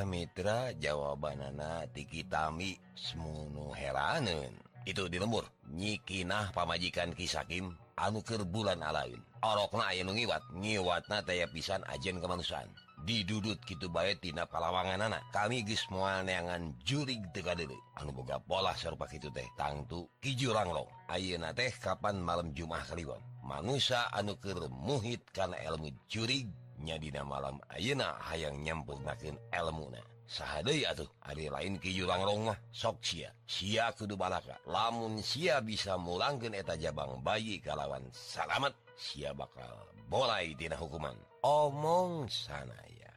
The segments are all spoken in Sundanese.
Nah Mitra jawabanana tikitami semunu heranen itu dilembur nyikinah pamajikan Kisakim anuker bulan alain. Orokna aya ngiwat. Nyiwatna taya pisan ajen kemanusan didudut gitu bayetina palawangan anak kami gis semua neangan jurig teka dulu anu boga pola serupa itu teh tangtu kijuranglong ayeuna teh kapan malam jumah ah Kliwon manusia anuker muhit karena ilmu jurig nyadina malam Ayeuna hayang nyampurnakeun elmuna. Saha deui atuh ari lain ke Yulangrong mah sok sia. Sia kudu balaka lamun sia bisa mulangkeun eta jabang bayi kalawan salamet sia bakal bolai tina hukuman. Omong sanaya.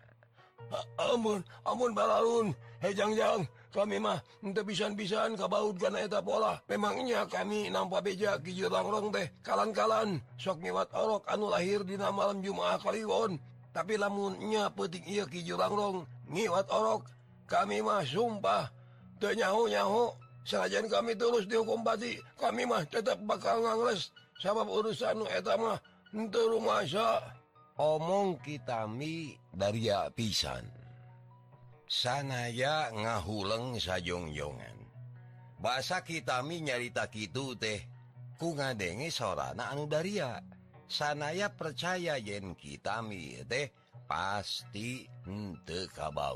Eh, amun amun balalun hejangjang kami mah untuk pisan-pisan kabaut karena eta pola. Memangnya kami nampak beja ki Yulangrong teh kalan-kalan. Sok ngiwat orok anu lahir di malam Jumaah Kaliwon. tapi lamunnya petik ia kijulangrong ngiwat orok kami mah sumpah teu nyaho-nyaho sanajan kami terus dihukum pati kami mah tetap bakal ngangles sabab urusan nu eta mah henteu rumasa omong kitami dari pisan. Sanaya ngahuleng sajongjongan. Bahasa kitami nyarita kitu teh ku ngadenge sorana anu daria. sanaya percaya yen kitami deh pasti tekaba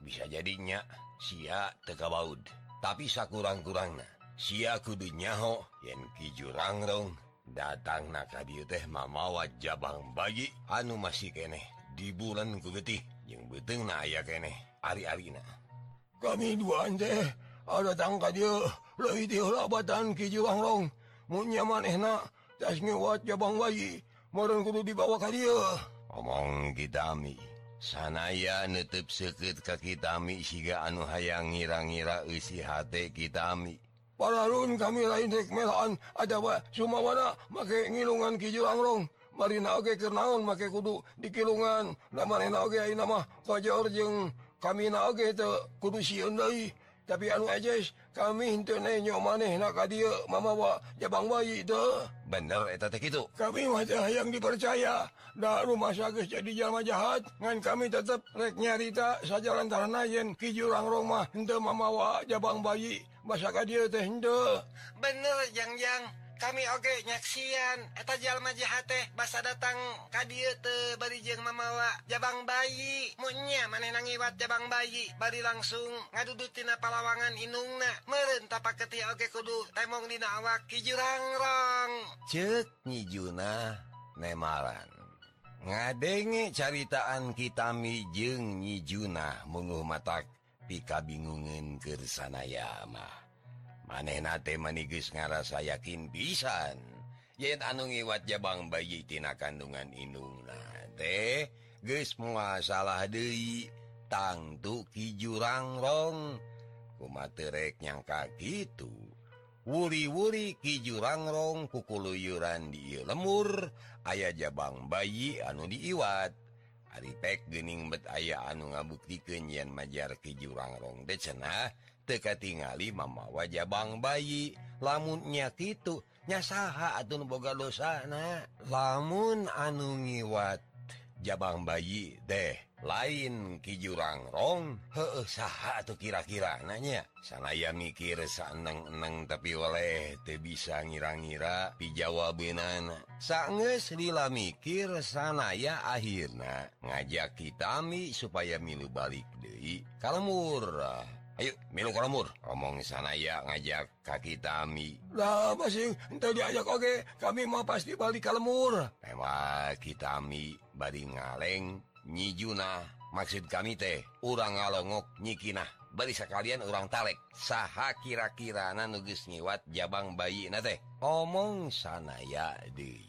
bisa jadinya sia tekabaud. Tapi sakurang-kurang sia kudu nyaho yen kijurang datang naka teh mamawa Jabang bagi anu masih keneh di bulan kugetih yang beteng na aya keneh ari-arina. Kami dua deh ada tangka dia lebih diatan kijurangrong munya manehna tas nyawa cabang wayi kudu dibawa ka dia. Omong ditami sanaya nutup seket ka kitami siga anu hayang ngira-ngira isi hati kitami paraun kami lain melaan. Ada wa Sumawana make ngilungan kijulangrong Marina oge kenaun make kudu dikilungan. Marina oge nama jeung kami na oge kudu siun tapi anu aja kami internetnya maneh Mama Jabang bayi itu bener eta teh kitu. kami wajah yang dipercaya. Da rumah sakit jadi jalma jahat. Ngan kami tetap rek nyarita saja lantaran yen ki jurang henteu hente mamawa Jabang bayi. Bahasa dia teh henteu. bener yang yang kami oge nyaksian. Eta jalma jahate basa datang. Kadiete bari jeng mamawa Jabang bayi. Munya manenang iwat Jabang bayi. Bari langsung ngadudutina palawangan inungna. Merentah paketi oge kudu temong dina awak. Kijurangrong cek nyijuna nemaran. Ngadenge caritaan kitami jeng nyijuna munguh matak pika bingungan kersanayamah manenate manigis ngarasa yakin pisan. Yen anu ngiwat Jabang bayi tina kandungan inungna teh geus guys muasalah deui tangtu Ki jurangrong kumaterek nyangka gitu. Wuri-wuri Ki jurangrong kukuluyuran di lemur aya Jabang bayi anu diiwat. Ari Aripek Gening bet aya anu ngabuktikeun yen Majar Ki jurangrong cenah? teka tinggali mama wajah Bang bayi. Lamunnya gitu nyasaha atauboga dosana lamun anu ngiwat Jabang bayi deh lain ki jurangrong he saha atau kira-kira nanya sanaya mikir saneng eneng tapi oleh teh bisa ngira-ngira pijawabenan sanges lila mikir sanaya akhirnya ngajak kitami supaya milu balik Dewi kalau murah Ayo minum kamu omong sana ya ngajak kaki Tami. Diajak Oke. Kami mau pasti balik ke lemur. Memang kitami bari ngaleng nyijuna. Maksud kami teh urang ngalongok nyikinah. Bari sekalian orang talek. Saha kira-kira na nyiwat jabang bayi na teh? Omong sanaya di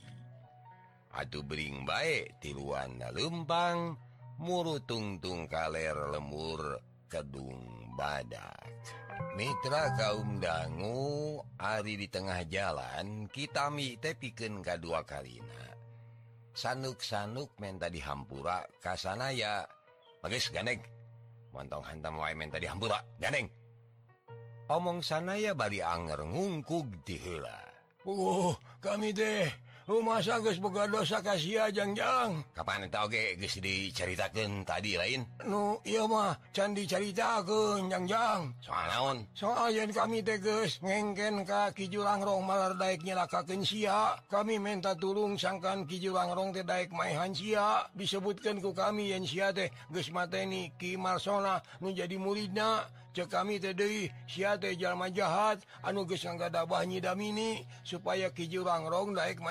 Aduh bering baik tiruan lempang. muru tungtung kaler lemur kedung. badak Mitra kaum dangu Ari di tengah jalan kita mite piken K2 Karina sanuk-sanuk menta dihampura Kasana ya bagus ganeng montong hantam wae menta dihampura ganeng omong sana ya bari anger ngungkug di tihela uh oh, kami deh rumah boga dosa kasih Kapan tauge diceritakan tadi lain? Nu iya mah candi carita ceritakanjangjang soal naon? Soal kami teges ngengken ka julangrong malar daik nyelakakan sia. Kami minta turung sangkan ki julangrong daik maihan sia. Disebutkan ku kami yang si teh geus mateni Ki Marsona nu jadi muridna. kami eh, jalma jahat. Anuges damini supaya kijrangrong naik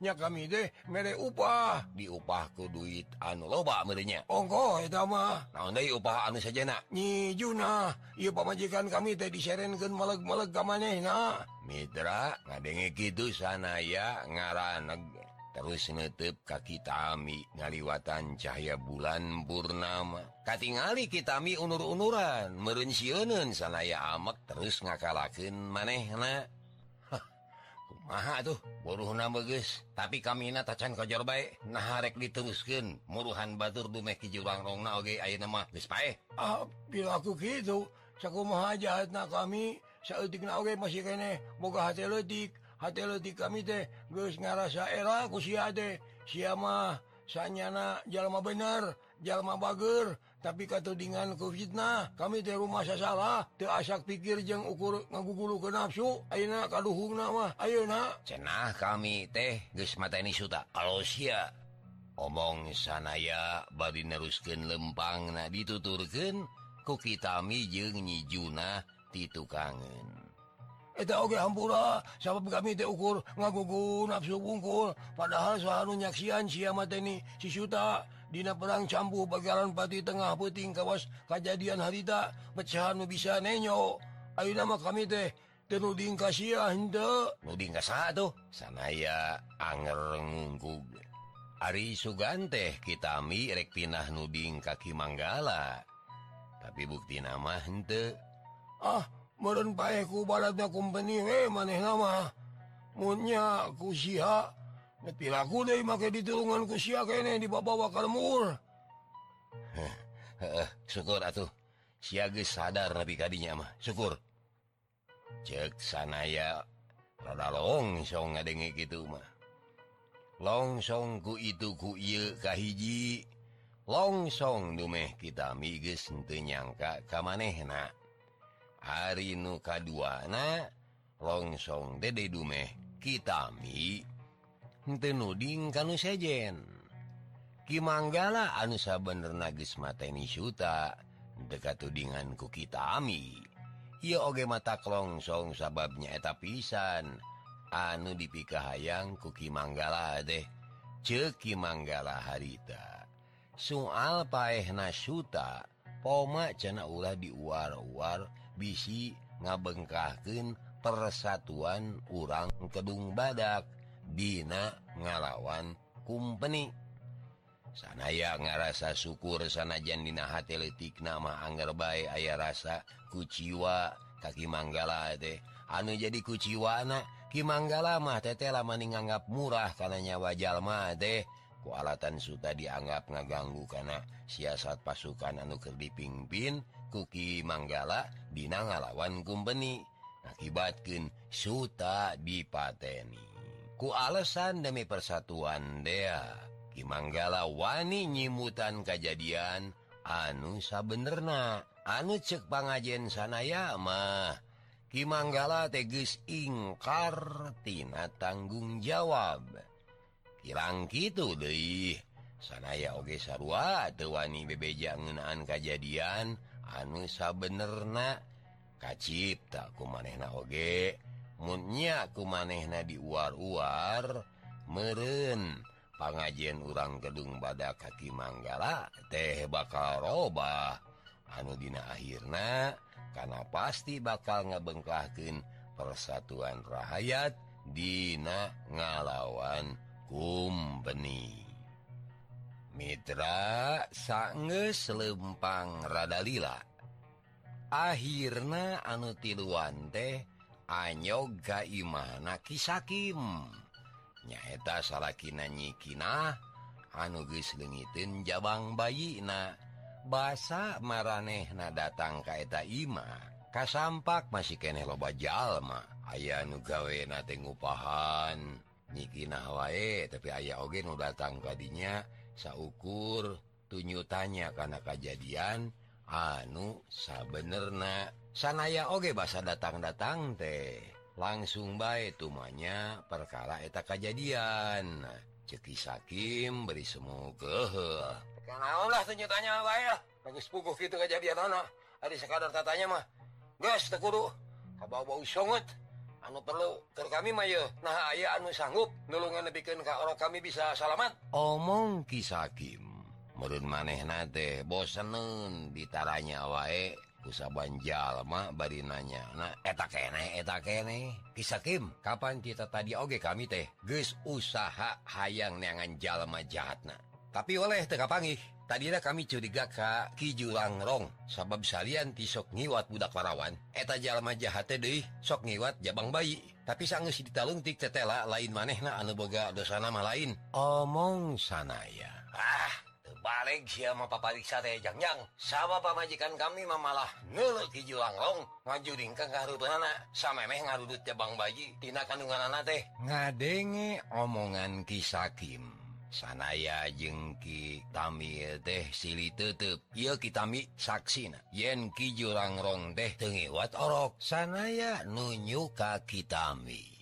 nya kami deh mere upah. Diupahku duit anu loba menya ongko eh, nah, upah anu sajana nyi Juna ia pemajikan kami teh diserenkan meleg-meleg kameh Mitra ngadenge gitu sana ya ngaran negara terus netep kaki Tami ngaliwatan cahaya bulan Purnama. Katingali kitami unur-unuran merensiunen sanaya amek terus ngakalaken manehna. Maha tuh buruh nama guys tapi kami na tacan kojor baik nah rek diterusken muruhan Batur Dumeh kijurangrongnage okay, aya nama ah, bila aku gitu saku majahat na kami saat masih kene boga hati ledik hati-hati kami teh geus ngarasa era kuade siamah sanyana jalma bener jalma bager tapi katudingan ku fitnah. Kami teh rumah sasalah teu asak pikir jeung ukur ngagugulu ke nafsu. Ayeuna kaduhungna mah ayeuna. Cenah kami teh geus mateni suta. Kalau sia omong sanaya bari neruskeun lempangna dituturkeun ku kitami jeng nyijuna titu kangen Hampura sabab kami teh ukur ngagugu nafsu bungkul. Padahal selalu nyaaksian siamat ini sisuta Dina perang campu bagaran pati tengah puting kawas kejadian harita pecahan bisa nenyo. Ayo nama kami teh teruding kasihnduding ah, satu ah, sanaya ngungkug Ari Sugante kitami rektinah nuding kaki Manggala. Tapi bukti nama hente ah merun paku balatnya company we maneh namanya kusiapilaku deh make diturungan kusia kene dibawa bakal mur eh, eh, syukur atuh siaga sadar nabi kadinya mah syukur. Cek sanaya rada longsong ngadenge gitu mah longsong ku itu ku ieu kahiji longsong dumeh kita miges teu nyangka ka manehna hari nukaduana longsong dede dumeh kitami tenuding kanu sejen. Kimanggala anusa bener nagis mateni Suta dekat tudingan ku kitami Iya oge mata longsong sababnya eta pisan. Anu dipikahayang ku Kimanggala deh. Ceki Manggala harita. Soal paehna Suta poma cena ulah diuar-uar dan bisi ngabengkahken persatuan urang Kedung Badak Dina ngalawan kumpeni. Sanaya ngarasa syukur sanajan Dina hateletik nama Anggerbai aya rasa kuciwa kaki manggala deh anu jadi kuciwa anak Kimanggala mah tete lama nganggap murah karena nyawa jalma deh kualatan Suta dianggap ngaganggu karena siasat pasukan anu Kerdi pingpin kuki Manggala Dina ngalawan kumbeni. Akibatkan Suta dipateni. Ku alasan demi persatuan Dea Ki Manggala wani nyimutan kejadian anu sabenerna anu cek pangajen sanayamah Ki Manggala teges ingkartina tanggung jawab. Kirang gitu deh sanaya oge sarwa tewani bebe janganaan kejadian anu sabenerna kacipta ku manehna oge munya ku manehna diwar-uar meren pengajian urang gedung bada kaki manggala teh bakal robah. Anu dina akhirna karena pasti bakal ngebengkahkan persatuan rakyat Dina ngalawan kumbeni. Mitra sange lempang radalila akhirnya anu tiluan teh anyog ga Imana Kisakim. Nyaeta nyikina anu geus leungiteun Jabang bayina. Basa maranehna datang ka eta Ima kasampak masih keneh loba jalma. Aya nu gawena teh ngupahan nyikina wae tapi aya oge nu datang tadinya saukur tunyutanya karena kejadian anu sabenerna. Sanaya oge bahasa datang-datang teh langsung baik tumanya perkara eta kejadian ceki sakim beri semua semu kelah tunyutanya tanya bagus puguh gitu kejadian anak ada sekadar tatanya mah. Gas tekuru kabau bau songot. anu perlu ke kami may nah aya anu sanggup nulungan bikin kalau kami bisa salamat omong kisakim menurut maneh nate bosenun ditaranya wae pusabanjallma barinanya nah etak kene etak kene kisah Kim kapan kita tadi? Oge kami teh guys usaha hayang neangan jalma jahatna. Tapi oleh teka pangih tadilah kami curiga Ka Kijulangrong sabab salian tisok ngiwat budak parawan eta jalma jahate deh sok ngiwat Jabang bayi. Tapi sang si ditalungtik tetela lain maneh na anu boga dosa nama lain. Omong sanaya ah balik sama Papa Riksa teh jangjang sama pamajikan kami mamalah nele Kijulangrong ngajuring ke ngarutunana samameh ngarudut jabang bayi tina kandungan anak teh. Ngadenge omongan kisakim sanaya jengki tami teh sili tetep. Iia kitami saksina. Yenki jurang rong deh tengiwat orok. Sanaya nunyu ka kitami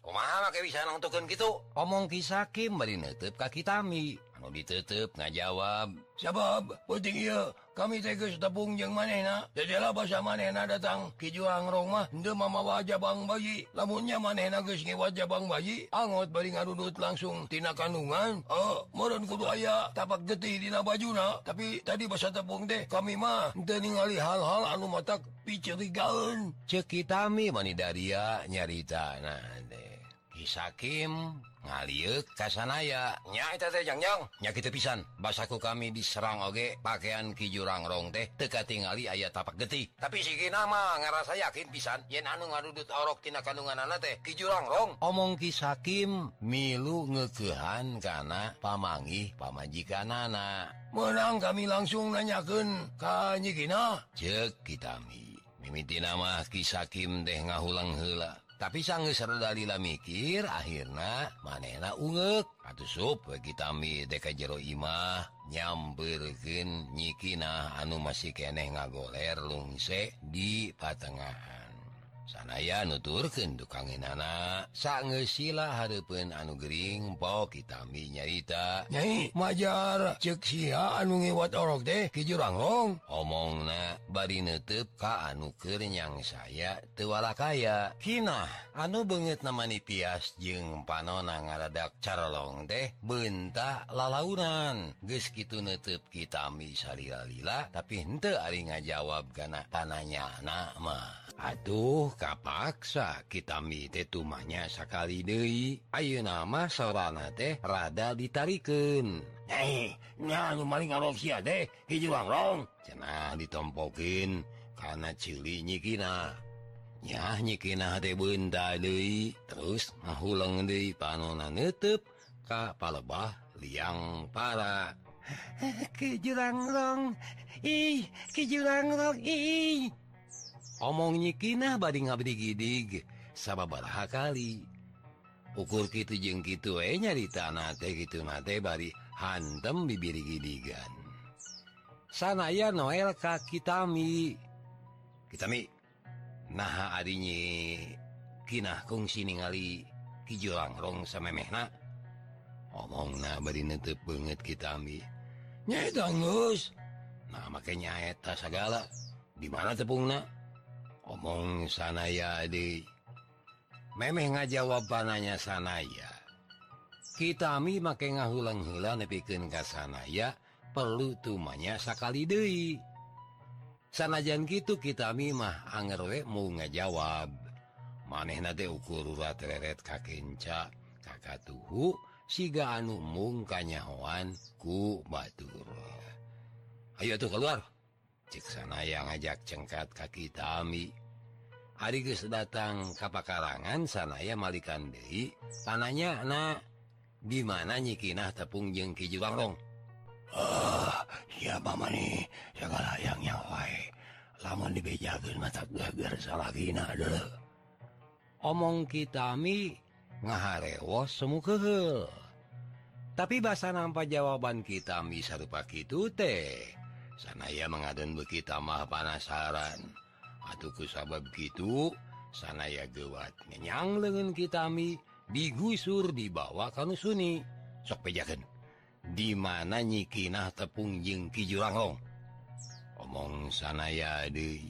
bisa nonton gitu omong kisaki menutup kaki tami. Anu ditutup ngajawab sabab penting puting kami teges tepung yang manehna jadilah bahasa manehna datang. Kijuang rumah. De mama wajah Bang bayi. Lamunnya manena gesnge wajah Bang bayi? Angot bari ngarudut langsung tina kandungan. Oh moron kudu aya tapak getih dina bajuna tapi tadi bahasa tepung deh kami mah teu ningali hal-hal anu matak picerigaeun picurigaun. Cekitami manidaria nyarita nah deh Kisakim ngaliuk kasanayanyanyakit pisan. Basaku kami diserang oge pakaian ki rong teh teka tinggali ayah tapak getih. Tapi sigi nama ngerasa yakin pisan. Yen anu ngadudut orok tina kandungan anak teh ki rong. Omong kisakim milu ngekehan karena pamangi pamajikan anak menang kami langsung nanyaken kanyigina cek kitami mimiti nama kisakim deh ngahulang hela tapi sang Dalila mikir akhirnya manena ungek. Atau sup kitami Deka jero Imah nyambergen nyikinah anu masih keneh ngagoler lungse di patengahan. sanaya nuturken dukangen anak sange sila Harpun anu Gering pok kitami nyarita. Nyai majar. Ceksiha anu ngiwat orok deh kijuranghong omong na bari nutup ka anu kenyang saya tewala kaya Kinah anu banget namani pias jeung panona ngaradak carolong deh bentah lalaunan. Ges gitu nutup kitami salila-lila tapi ente ari ngajawab gana tananya anak mah. Aduh kapaksa kita mite tumahnya sakali Dewi Ayo nama seorang teh rada ditariken deh ditompokin karena cili nyikina. Ya nyikinah benda Dewi terus ngahulang di panonan nutup Ka palebah liang para. Kejurangrong ih kejurangrong ih. omongnyikinah bading ngabdi Gidig. Sababaha kali. Ukur gitu jeng gitu eh nyari tanah gitu nate bari hantem bibir gidigan. Sanaya Noel ka Kitami. Kitami. Nah adinyi kinah kungsi ningali kijo langrong sama omong nah bari netep banget Kitami. Nyai dangus. Nah makanya eta segala di mana tepungna? omong sanaya di meme memang jawabannya sanaya. Kitami make ngahulang-hulang bikin ke sanaya perlu tumanya sakali Dewi sanajan gitu kitami mah angerwe mau ngajawab. Maneh nate ukur reret kakenca kakak tuhu siga anu mung kanyahoan ku batur. Ayo tuh keluar. Cik sana yang ngajak cengkat kaki tami Arigus datang kapakarangan sanaya Malikan Dehi tanahnya anak dimana nyikinah tepung jeng Kiju Barong oh, ah, ya Paman nih segala yangnya wae. Lamun dibejakeun mata geger salagina dulu omong kitami ngaharewos semu keheul tapi basa nampa jawaban kitami sarupa kitu teh. Sanaya mengaden bekita mah panasaran. atauku sabab gitu sanaya gewat menyang lengan kitami digusur dibawa kamu Sunni sok pejaken. Dimana nyikinah tepung jengki juranghong omong sanaya De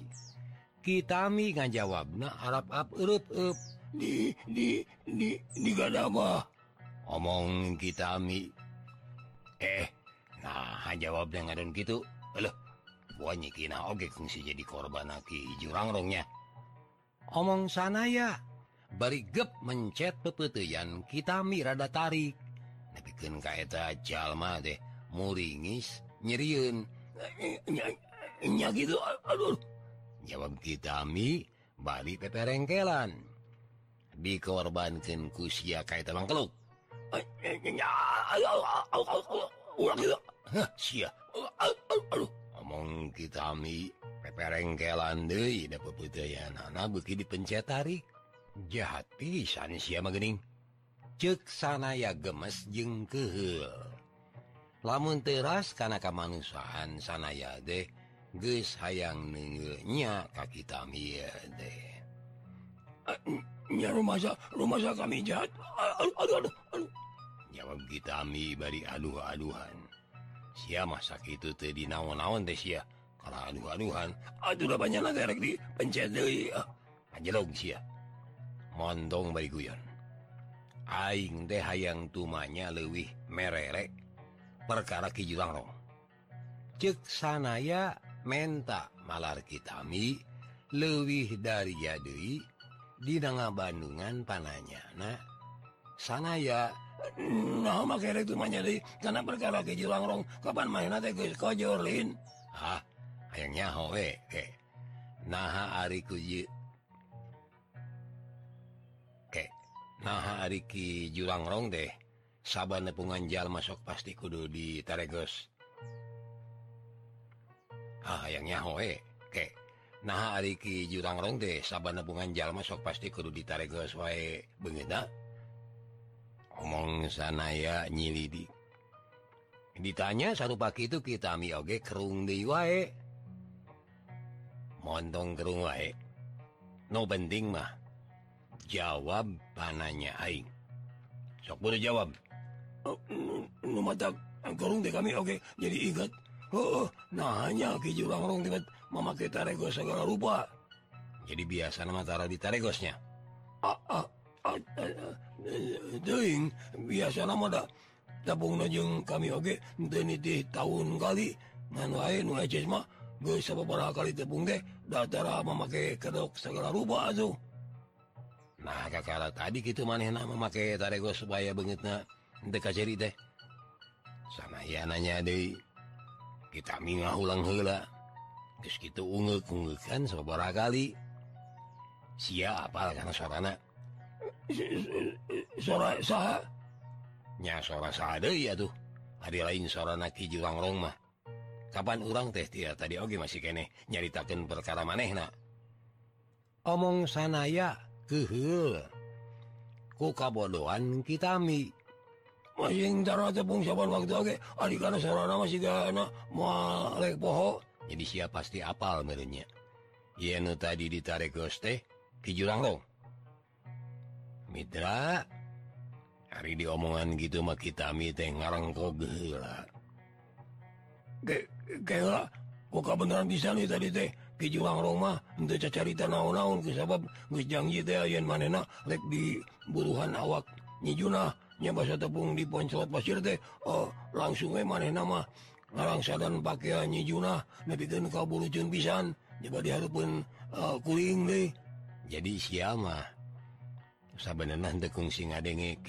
kitami nga jawab nah Arab up erup. Up di di di di gak apa omong kitami eh nah jawab dengan gitu. Loh Wanyikina oge kungsi jadi korban aki jurangrongnya. Omong sana ya, bari gep mencet pepetian kita mirada tarik. Nepikin kaeta jalma deh, muringis, nyeriun. Nya gitu, aduh. Jawab kita mi, bari peperengkelan. Dikorbankan kusia kaeta mangkeluk. Ulang gitu. Hah, sia. Aduh omong kitami peperengkelan deh dapat putaya nana beki dipencet tarik jahat pisan sia magening cek sana ya gemes jeng kehel. Lamun teras karena kemanusiaan sana ya deh geus hayang nengelnya kaki tami ya deh nya rumah rumah kami jahat. Aduh aduh aduh, aduh. jawab kitami bari aduh-aduhan si masa itu tuh di naon-naon deh ya kalau aduh-aduhan aduh udah banyak derek di pencet deh ah, aja dong sih ya mondong bayi guyon. Aing teh hayang tumanya lewih mererek perkara kijulang rong. Cek sanaya menta malar kitami lewih dari jadi di Bandungan pananya nah sanaya nah, jadi karena perkara keji langrong kapan main kojorlin? Hah? Ayangnya howe ke? Nah ari kuji ke? Nah ari ki julangrong deh. Saban nepungan jal masuk pasti kudu di taregos ah ayangnya howe ke? Nah ari ki julangrong deh. Saban nepungan jal masuk pasti kudu di taregos wae bengedak ngomong sanaya nyilidi ditanya satu pagi itu kita mi oge kerung di wae. Montong kerung wae. No penting mah. Jawab pananya aing. Sok boleh jawab. Oh, no mata kerung di kami oge jadi ingat. Oh, oh nah hanya ki jurang rong tibat mama kita regos segala rupa. Jadi biasa nama tara ditaregosnya ah, ah, ah, ah, ah Deing biasa nama dah tabung najeng kami oge deni deniti tahun kali. Ngan nu eces mah, geus sababaraha kali tepung ge datara mamake kedok segala rupa atuh. Nah kakara tadi kitu manehna memakai tarego supaya beungeutna teu kaceri teh. Sana ya nanya deui kita mingah ulang heula. Geus kitu ungeuk-ungeuk kan sababaraha kali. Sia apal kana sarana nya sora sad ya tuh. Hari lain soranaki jelangrong mah Kapan urang teh dia? Tadi Oge masih kene nyaritakan perkara manehna omong sanaya kehe ku kabodohan kitami waktu jadi siapa pasti apal merenya Yenu tadi ditarik goste ki jelangrong Mitra hari di omongan gitu mah kita ngarang kok beneran bisa nih tadi teh? Ke kejuang rumah untuk cacarita naon-naun kesabab janji teh yen manena lek di buruhan awak. Nyijuna nyabasa tepung di poncelot pasir teh oh langsung we manena mah ngarang sadan pakaian nyijuna nepikeun ka bulu pisan. Coba dihareupeun uh, eh, kuring deh. Jadi siapa dekungsi ngadenge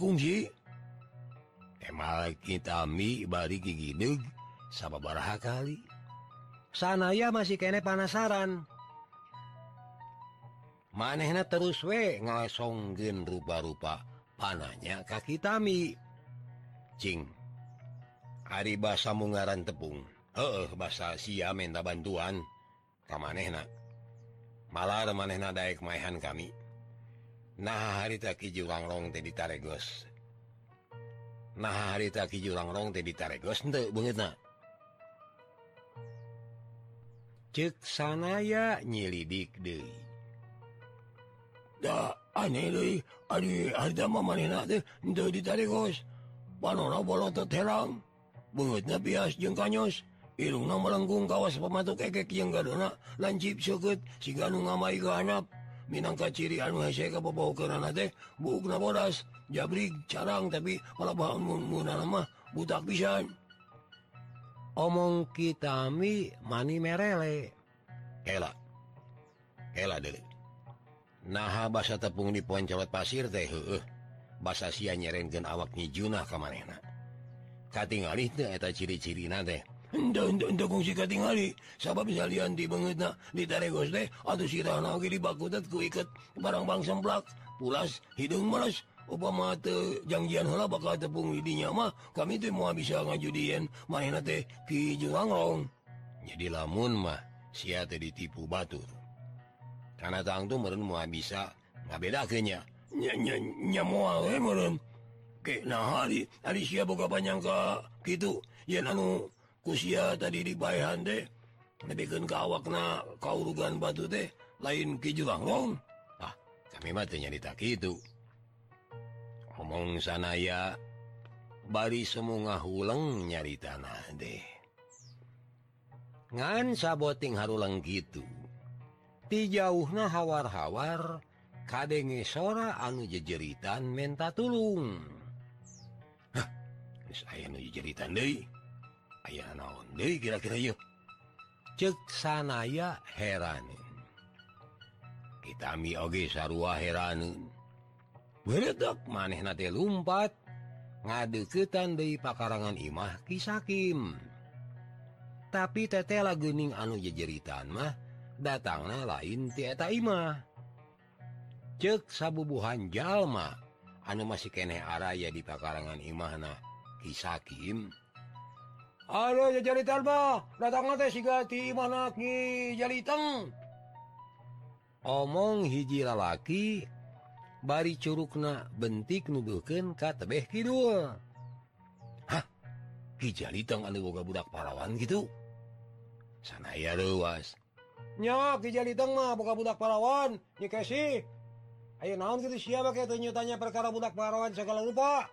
kungsi? Emal kita mi bari gigideg sababaraha kali. Sanaya masih kene panasaran. Manehna terus we ngelesonggen rupa-rupa pananya kaki tami Cing hari basa Mungaran tepung. Eh bahasa minta bantuan. Kamanehna malar maneh nadaik mayhan kami. Nah hari taki julangrong teh ditaregos. Nah hari taki julangrong teh ditaregos ente banget na cek sanaya nyelidik deh da aneh deh adi harita mah maneh nade ente ditaregos. Panora bolot terang bangetnya bias jengkanyos Irungna melenggung kawas pematuk kekek yang gadona lancip seket si ganu ngamai ke anak Minangka ciri anu hese ka babau kerana teh buukna bodas jabrik carang tapi malah mun mun nama butak pisan. Omong kita mi mani merele. Kela. Kela deh. Nah bahasa tepung di poin cawat pasir teh heuh. Bahasa sia nyerengkeun awak nyijunah ka manehna. Katingalih teh eta ciri-cirina teh. kungsi tinggali sabab misalyan di banget nah ditaregos deh. Atau sirana di bakudat ku ikat barang bang semplak pulas hidung meles. Upama janjian hela bakal tepung widinya mah kami tuh mau bisa ngajudien main teh ki junganglong jadi lamun mah sia teh ditipu batur karena tang tuh meren mau bisa. Nggak beda kenya. nya moal eh meren. Ke nah hari hari sia buka panjang ka gitu. Ya anu kusia tadi dibahan deh bikin kawakna kaurugan batu deh lain kijulang ah kami matanya ditak itu ngomong sana ya bari semua huleng nyari tanah deh ngan saboting harulang gitu. Ti jauh na hawar-hawar kadenge sora anu jejeritan menta tulung. Hah, saya aya jejeritan deh Ayah oh. naon deh kira-kira yuk cek sanaya heran kitami oge sarua heran beredek maneh nate lumpat. Ngadeketan dari pakarangan imah kisakim tapi tete laguning anu jejeritan mah datangna lain tieta imah. Cek sabubuhan jalma. Anu masih kene araya di pakarangan imahna kisakim Halo jajali talba datang teh sigati mana jali teng omong hiji lalaki bari curugna bentik nuduhken ka tebeh kidul. Hah? Hijali teng anu boga budak parawan gitu? Sanaya luas nya hijali teng mah boga budak parawan, nya kasih ayo naon gitu siapa kayak tanya perkara budak parawan segala rupa?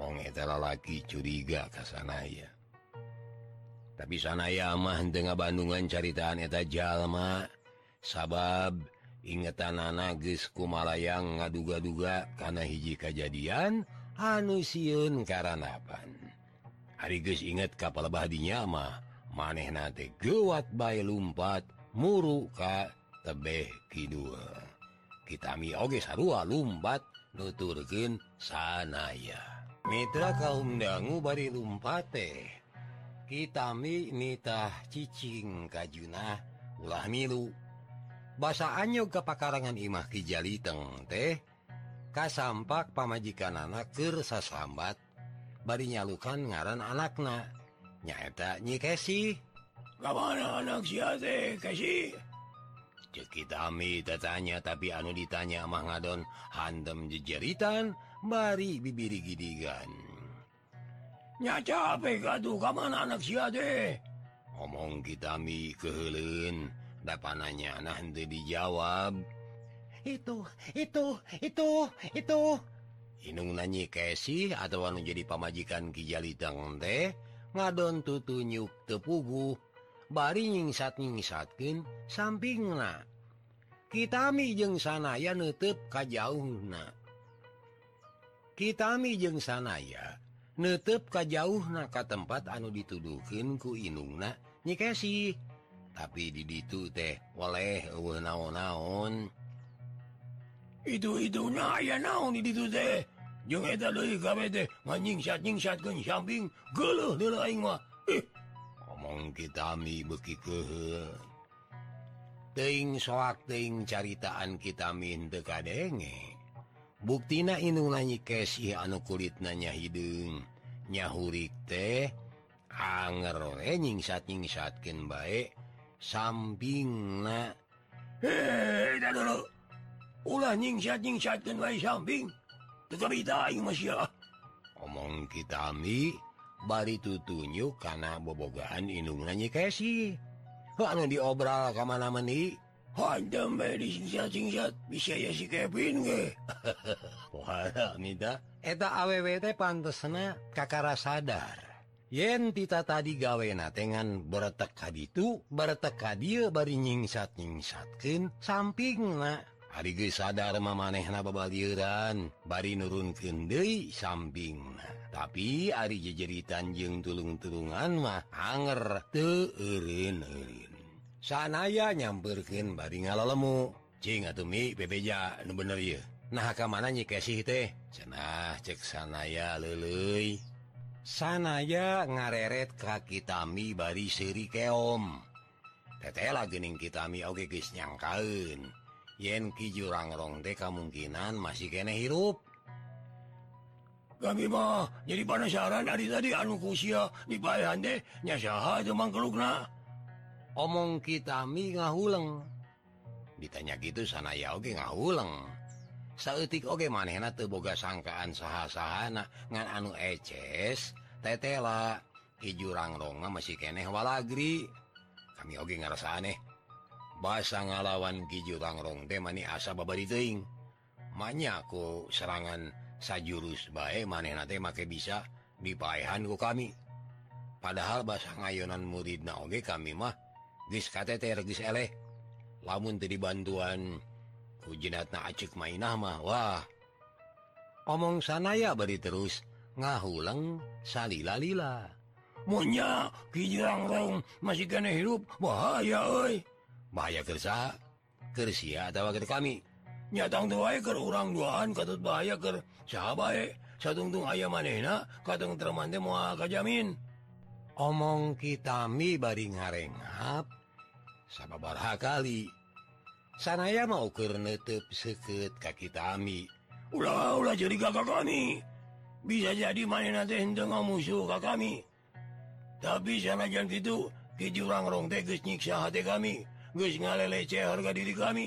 mongetalaki curiga kasanaya tapi sanaya mah dengan Bandungan caritaan eta Jalma. Sabab ingetan nagis kumalayang ngaduga-duga karena hiji kejadian anusiun karanapan. Harigus inget kapal badinya mah maneh nate gewat bay lumpat muruka tebeh kidul. Kita mi oge sarua lumpat nuturkin sanaya. Mitra kaum dangu bari lumpate. Kitami nitah cicing kajuna ulah milu. Basaannya ke pakarangan Imah Kijali teng teh kasampak pamajikan anak ker sasambat. Bari nyalukan ngaran anakna. Nyata nyikesi Kamana anak si ate kasih Cekitami tatanya tapi anu ditanya mah ngadon handem jejeritan. Mari bibiri gidigan nya gidigannya aduh mana anak si deh ngomong kitami kehelun dapat nanya nah nanti dijawab. Itu itu itu itu. Inung nanyi Kesi atau anu jadi pamajikan Kijalitang teh? Ngadon tutunyuk tepugu bari nyingsat nyingsatkin samping kita mi jeng sanaya nutup kajauh na kitami jeung sanaya. Nutup kajauh naka tempat anu dituduhkin ku inungna nyikesi tapi diditu teh oleh uh naon-naon. Itu itu na ya naon di ditu teh? Jeung eta deui gawe teh manyingsat-nyingsatkeun samping geuleuh deuleuh aing mah. Eh omong kitami beuki keuheun teuing soak teuing caritaan kitamin teu kadenge buktina Inung nanyi Kesi anu kulit nanya hidung. Nyahurik teh anger nying angernyingsaatnyingsaatkan baik samping na hey, dulu. Ulahnyingsaatnyingsaatkan baik samping. Tetapi daing masya omong kita mi bari tutunjuk karena bobogaan Inung nanyi Kesi anu diobral kemana-meni disingkat-singkat bisa minta awwT pantesna Kakara sadar. Yen tita tadi gawenatengan beretekad itu beretekad dia bari nyingsat-nyingsatkin samping na. Hari ge sadar memanehna babaliran bari nurun kendai samping tapi Ari jejeritan jeung tulung-tulungan mah anger teu eureun eureun sanaya nyammperkin bari ngalalemu Cing atau mi bebeja nu bener ye. nah ka mana nyi kasih teh? Cenah cek sanaya lele sanaya ngareret ka kitami bari seri keom. Tetela lagining kitami oge guys nyangkaun yen ki jurangrong teh kemungkinan masih kene hirup. Kami mah jadi panasaran dari tadi anu kusia di bayande nyasaha cuma kelukna omong kitami ngahuleng. Ditanya gitu sana ya oke ngahuleng sautik oke teu boga sangkaan saha-sahana. Ngan anu eces tetela kijurangronga masih keneh walagri. Kami oge ngerasa aneh basa ngalawan kijurang-rong de mani asa babari teing manya ku serangan sajurus baik maneh make bisa dipaehan ku kami. Padahal basa ngayonan murid naoge kami mah lamun tadi bantuan hujanatnaik main nama Wah. Omong sanaya bari terus ngahulang salilalila. Munya kijang masih kena hirup bahaya oi bahaya kersa kersia atau ke kami. Nyatang tuh ke orang duaan katut bahaya ke sahabat satungtung ayam manehna katung termante mau kajamin. Omong kita mi bari ngarengap sama barha kali. Sanaya mau ke nutup seket kaki kami ulah-ulah jadi kakak kami. Bisa jadi main dengan musuh kami. Tapi sanajan gitu kijurang rong nyiksa hati kami. Guys ngalelece harga diri kami.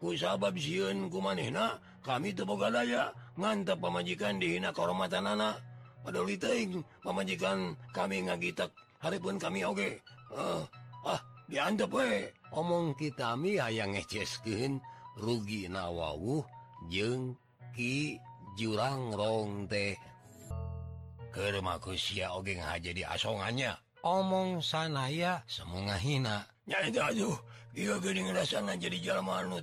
Ku sabab siun ku manehna kami teboga daya ngantap pemajikan dihina kehormatan anak padahal itu pemajikan kami ngagitak haripun kami oge. Okay. uh, dianp omong kitami hayang ngeceskeun rugi nawawuh jeung Ki jurang rong teh. Kemakusia oge aja di asongannya. Omong sanaya semua hina. Ya itu aduh. ngerasana jadi Jerman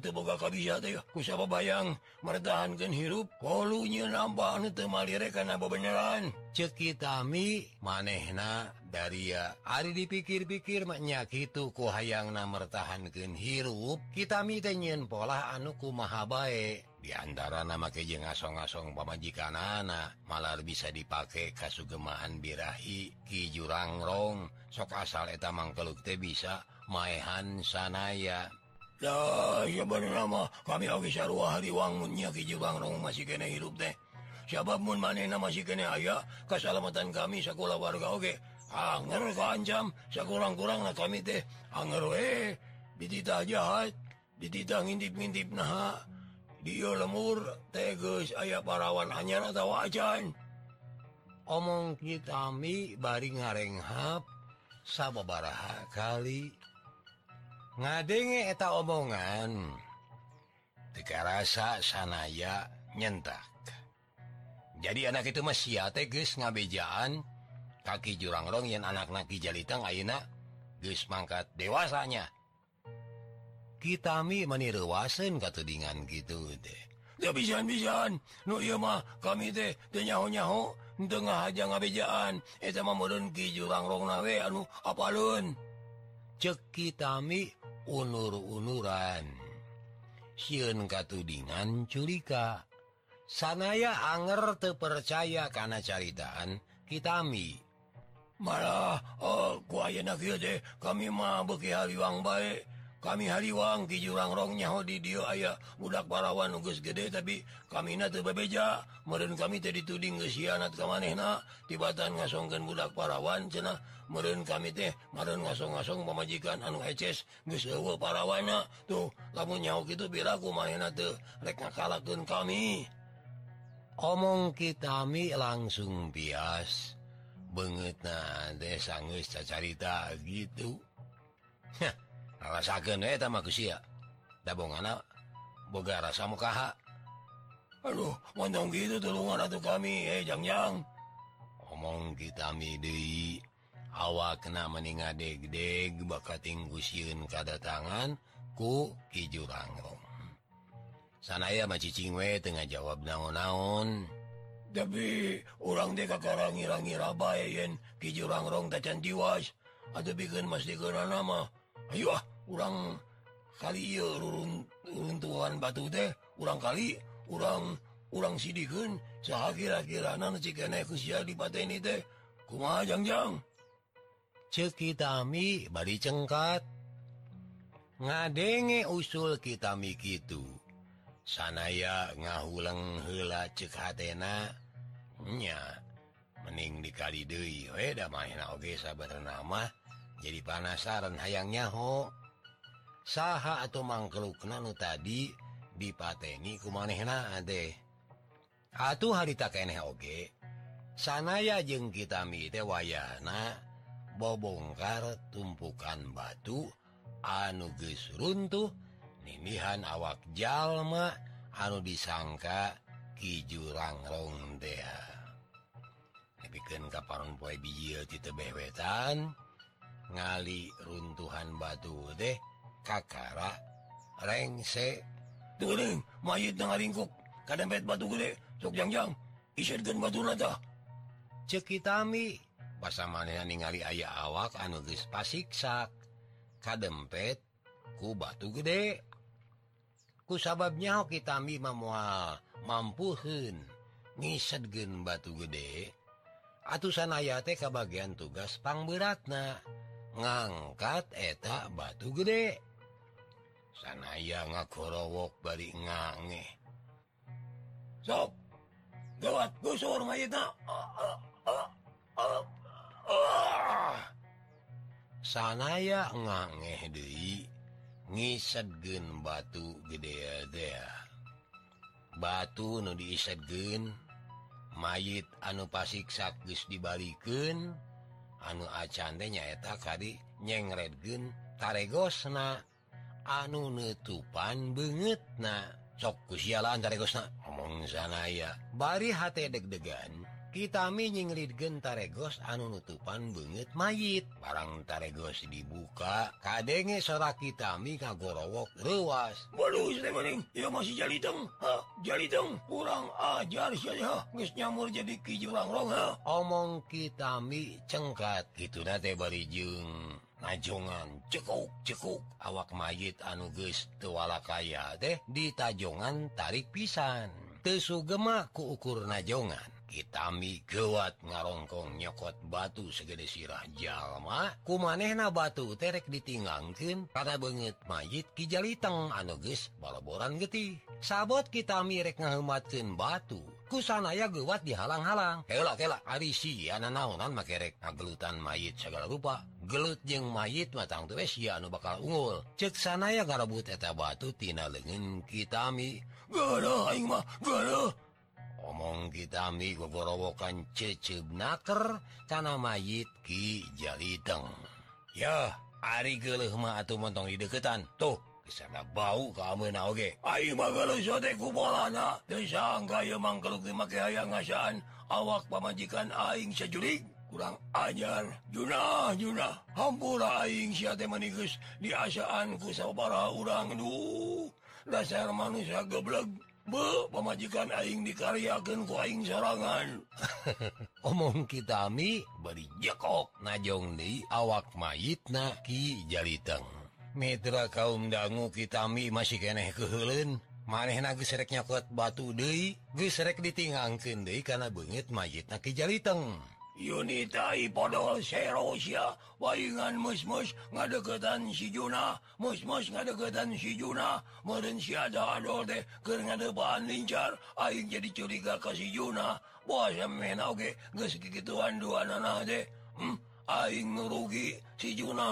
bisa bayang mertahankan hirup kolunya nambahre karena beneran cekitami manehna Daria Ari dipikir-pikir menyakitu ku hayang na mertahankan hirup kita mitenyin pola anuku mabae diantara nama kejeng ngasong-asong pemajikan anak malar bisa dipakai kasugemaan birahi Ki jurangrong sok asal eta mangkeluk teh bisa maehan sanaya. Lah nama kami wangunnya Kijurangrong masih kena hidup teh. Siapapun maneh masih kene aya keselamatan kami sekolah warga oke Anger kancam sekurang-kurang kami teh. Anger we ditita jahat ditita ngintip-ngintip nah dia lemur teges ayah parawan hanya atau wajan omong kitami bari ngarenghap sababaraha kali. Ngadenge eta omongan teka rasa sanaya nyentak. Jadi anak itu masih teges ngabejaan kaki jurangrong yang anak-anak jalita ayeuna geus mangkat dewasanya. kitami meniruasen katudingan gitu deh bisan-bisan. Mah. Kami tehnyahu-nyahu Dengah aja ngabejaan eh, mudun kijurang nawe anu apalun cekitami unur-unuran. Siun katudingan culika sanaya anger terpercaya karena caritaan kitami malah oh, ku de kami mah beki hariwang baik. kami Haliwang di jurang rongnyaho di dia aya. Budak parawan nugus gede tapi kami na bebeja. Meren kami tadi tuding kesianat ke manehna tibatan ngasongkan budak parawan cena meren kami teh meren ngasong-ngasong pemajikan anu heces geus parawana tuh kamu nyaho gitu biraku manehna teu rek ngakalakeun kami. Omong kitami langsung bias. Banget nah deh sanggeus cacarita gitu. Hah. manusia boga rasa mukaha Aduh montong gitu tulungan atau kami eh jangjang omong kita midi awak kena meninga degdeg bakat tinggu siun kada tangan ku kijurangrong sanaya macicingwe tengah jawab naon-naon. Tapi orang deka karang ngira-ngira bayen kiju rangrong tacan diwas atau bikin masih ke nama Ayoah urang kali runtuhan batu teh urang kali urang urang sidikan sah kira-kira di ini teh. Kumajang cekitami bari cengkat. Ngadenge usul kita mi gitu sanaya ngahuleng hela cek hatnanya mening dikali Dewi weda main oke sahabat nama jadi panasaran hayangnyahok saha atau mangkeluk nanu tadi dipateni ku manehna deh Atuh hari tak eneh oge. Sanaya jeng kitami teh wayana bobongkar tumpukan batu anu geus runtuh ninihan awak jalma anu disangka ki jurang rong dea nepikeun poe biji teu bewetan. ngali runtuhan batu deh Kakara rengse. Turing mayit na ngaringkuk kadempet batu gede sok jangjang. Isirkeun batu rata cekitami basa manehna ningali aya awak anu geus pasiksak. Kadempet ku batu gede ku sababnya kitami mamual mampuheun. Ngisedgeun batu gede atusan sanaya teh kabagian tugas pangberatna. ngangkat eta batu gede. Sanaya ngakorowok bari ngange. Sok gawat gusur mayitna. Sanaya ngangeh deui ngisedgeun batu gede dea batu nu diisedgeun mayit anu pasiksa geus dibalikeun anu acandenyaeta tadi nyengredgen taregosna. Anu nutupan banget nah sok kusialan taregosna. Ngomong sanaya bari hati deg-degan. Kitami nyinglidgen taregos anu nutupan banget mayit. Barang taregos dibuka kadenge sora kitami kagorowok ruas Waduh Slemening, ya masih jaliteng ha, jaliteng kurang ajar saya geus nyamur jadi kijurang rong ha. Omong kitami cengkat gitu nate bari jeung najongan cekuk cekuk. Awak mayit anu geus tuwala kaya deh di tajongan tarik pisan. Tesu gemak ku ukur najongan kitami gewat ngarongkong nyokot batu segede sirah jalma. Ku manehna batu terek ditinggangken pada banget mayit kijaliteng anuges balaboran getih sabot kita mirek ngahematkan batu kusanaya gewat dihalang-halang. Helak helak arisi anak naonan makerek ngagelutan mayit segala rupa. Gelut jeng mayit matang tuh ya anu bakal unggul. Cek sanaya garabut eta batu tina lengan kitami gara aing mah gara omong kita migo gorowokan cece naker tanah mayit Ki Jaliteng ya Ari gelehmah atau montong di deketan tuh kesana bau kamu nage ngasaan awak pamajikan aing sejulik kurang ajar Juna Juna hampura aing siatemanigus diasaanku saudara urang duh. Dasar manusia geblek pemajikan aing dikaryakan kuing serangan omong kitami beri jekok najong di awak mayit na Ki jaliteng. Mitra kaum dangu kitami masih keeh kehelen maneh na gereknya kuat batu Dei gesrek ditingangkan Dei karena banget mayit na Ki jaliteng. Yunita Ipodo Serosia waingan musmus ngadeketan si Juna. Musmus ngadeketan si Juna. Meren si ada adol deh keur ngadepan lincar. Aing jadi curiga ke si Juna. Bos mena oge geus kikituan dua nanah deh hmm? Aing rugi si Juna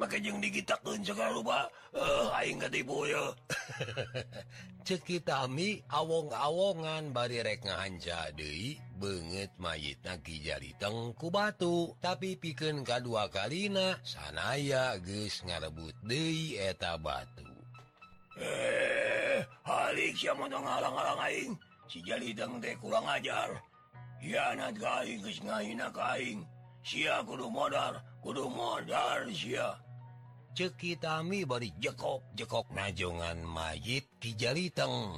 maka jeng digitaun lupa eh, Aing cekitami awong-awongan bari rek nganja deui banget mayit nagi jari tengku batu. Tapi piken kadua kalina sanaya geus ngarebut De eta batu. Eh alik siapa mau ngalang-alang aing? si jali deng teh kurang ajar. Hianat kaing guys ngahina kaing kudu modal kudu sia cekitami bari jekok jekok. Najjongan mayit Kijaliteng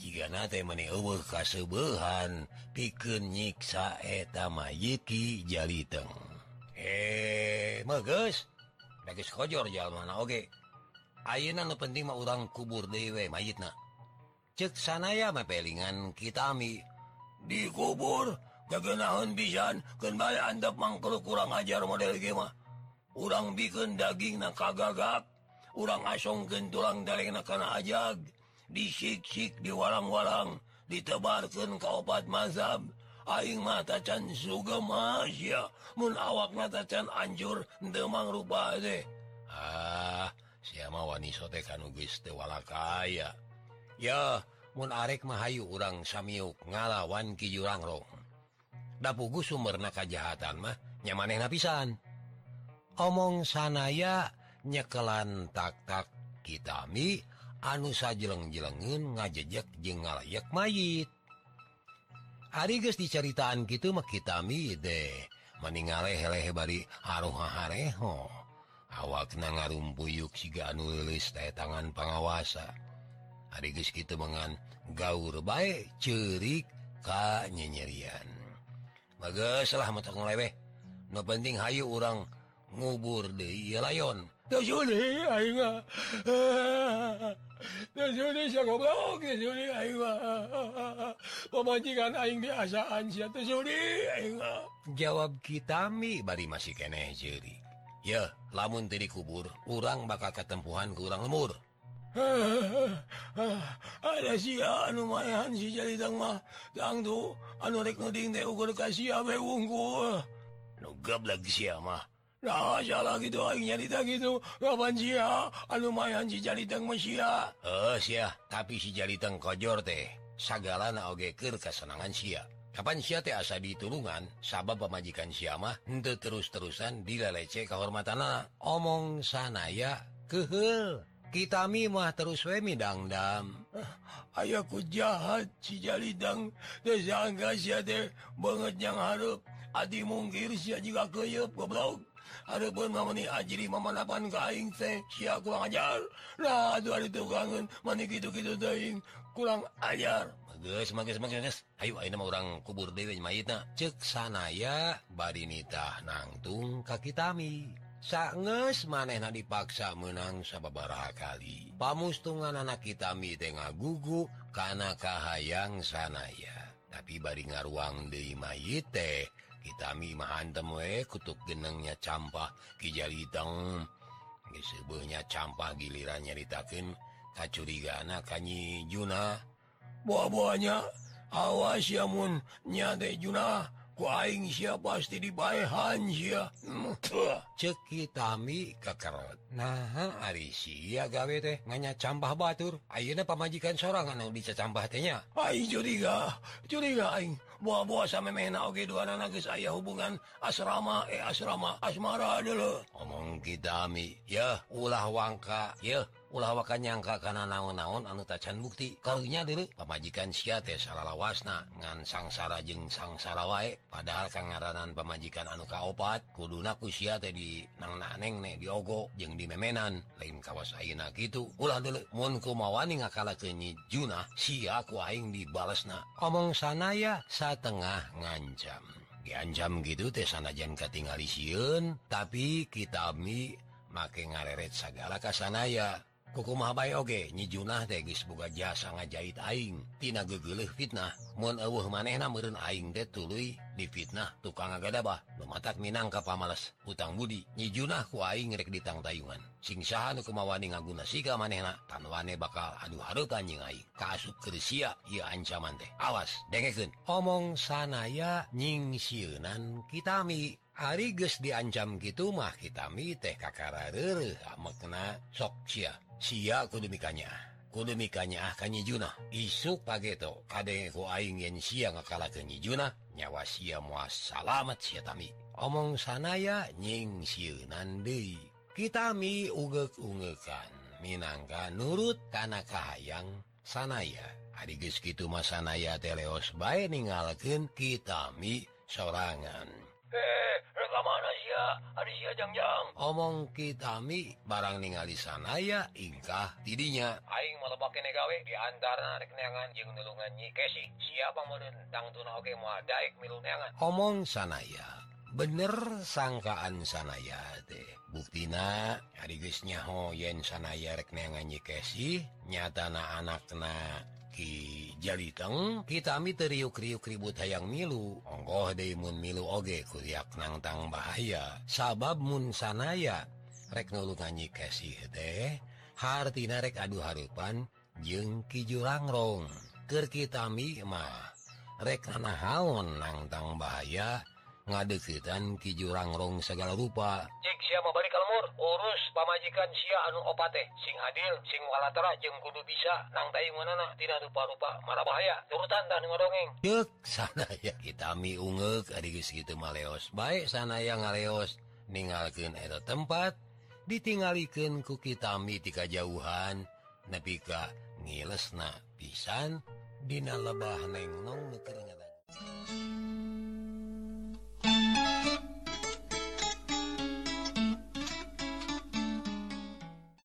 jika nate meni uwuh kaseubahan piken nyiksa eta mayiki Jaliteng. Eh, He kojor jalmana oke. Ayeuna nu penting mah urang kubur dewe mayitna. Cek sanaya mepelingan kitami dikubur kegenahan pisan kendali andap mangkul kurang ajar model gimah urang bikin daging na kagagak urang asong gentulang daleng nakana ajag. Disik-sik di walang-walang ditebarkan ke obat mazhab. Aing mata can suga masya mun awak nata can anjur demang rupa deh ah siapa wani sote kanugis tewala kaya ya. Mun arek mahayu urang samiuk ngalawan ki jurang rong. pugu Sumerna kejahatan mah nyamaneh napisan omong sanaya nyekelan taktak kitami anusa jeleng-jelengen ngajejak ngalayak mayit. Ariges diceritaan gitu makitami deh meninggallehe-lehe bari Haruhahareho awak na ngarumpuyuk siga anu anulis teh tangan pengawasa Ariges gitu mengan gaur baik cerik ka nyenyerian. bagelah matawe no penting Hayu orang ngubur di layon. Pemajikan aing diasaan jawab kitami bari masih kene jeri. Ya lamun tadi kubur urang bakal ketempuhan kurang lemur. ada si anumayan si Jaridangmah gangdu anurek nuding ukur kasih wegul nugab lagi siamah nah salah gitu nyarita gitu kapan sia anumayan si Jaridang Masia eh sia tapi si Jaridang kojor teh sagala naogekir kesenangan sia Kapan sia teh asa ditulungan sabab pemajikan siamah henteu terus-terusan dilalece kehormatan omong sanaya keheul. kitami mah terus wemi dangdam ah, ayaku jahat cidangga banget yang Harap Adi mungkir mungkin juga keyup goblok Adapun mamani ajiri mamanapan ka aing teh sia kurang ajar. nah aduh ada tukangan mani gitu gitu teuing kurang ajar. bagus bagus bagus Ayo ayo nama orang kubur dewe mayitna. cek sanaya badi nitah nangtung ka kitami. sanges manehna dipaksa menang sababaraha kali. Pamustungan anak kitami Tenga ngagugu kanakah hayang sanaya. Tapi bari ngaruang di mayite kitami mahantemwe kutuk genengnya campah kijaliteng disebutnya campah giliran ditaken kacurigana kanyi Juna. Buah-buahnya awas yamun nyade Juna. Kuing pasti dibahan cekitami kekerot nah Ari Arisia gawe teh nganya campah batur. Ayeuna pamajikan sorangan anu dicacampahnya Hai curiga curiga aing. Buah-buah sama mena oge dua anak geus aya hubungan asrama eh asrama asmara dulu. Ngomong kitami ya ulah wangka ya ulahwakan nyangka karena naon-naon anu tacan bukti. Kalaunya dulu pemajikan siate salah lawasna ngan sangsara jeng sangsara wae padahal kangaranan pemajikan anu kaopat kudunaku siate di nang naneng nek diogo jeng di memenan. Lain kawas aina gitu ulah dulu munku mawani ngakala kenyi juna si aku aing dibalesna. Omong sanaya satengah ngancam. Diancam gitu teh sanajan katingali siun tapi kitami make ngareret segala kasanaya kuku mabai oge nyijunah tegis boga jasa ngajahit aing. Tina gegeleh fitnah. Mun uh manehna meren aing de tulu di fitnah tukang agadabah. Mematak Minang kap pamales hutang Budi. Nyijunah ku aing rek ditang tayungan. Sing saha nu kumawani ngaguna sika manehna tanwane bakal aduh hareup anjing aing. Kasup keur sia ieu ancaman teh. Awas dengekeun omong sanaya nying sieunan kitami Ari geus diancam gitu mah kitami teh kakara reureuh mekna soksia sia kudumikanya kudumikanya ah akannya Juna isuk pageto. Kade ku aing kaingin siang ngakalakennyi Juna nyawa sia mua salamet sia tami. Omong sanaya nying si nandi kitami ugek-ungekan. Minangka nurut kana kahayang sanaya Adiges gitu Mas sanaya teleos baik ningalken kitami sorangan. Eh, omong kitami barang ningali sanaya ingkah tidinya. Aing melegawe diantara reknyanganulungannyikesi siapa omong sanaya bener sangkaan sanaya teh buktina hari guysnyaho yen sanaya reknyangannyikesi nyatana anakna. Ki jaliteng kitami teriuk-riuk ribut hayang milu. Onggoh demun milu oge kuliak nangtang bahaya. Sabab mun sanaya. Rek nulu nganyi kasih teh hartina rek adu harupan jeung ki jurangrong keur kitami mah rek nanahaon nangtang bahaya. ngadekitan Ki jurangrong segala rupa. Siapur urus pamajikan Si anu opate. Sing adil singwalaatera jeng kudu bisa. Nangtai mana tidak rupa-rupa. Malah bahaya? Turutan dan ngodongeng. Yuk, sana ya kita mi kitami unge gitu maleos. Baik sana yang ngaleos. Ningalken itu tempat. Ditinggalikan ku kitami tika jauhan nepika ngilesna pisan. Dina lebah neng nong nekeringatan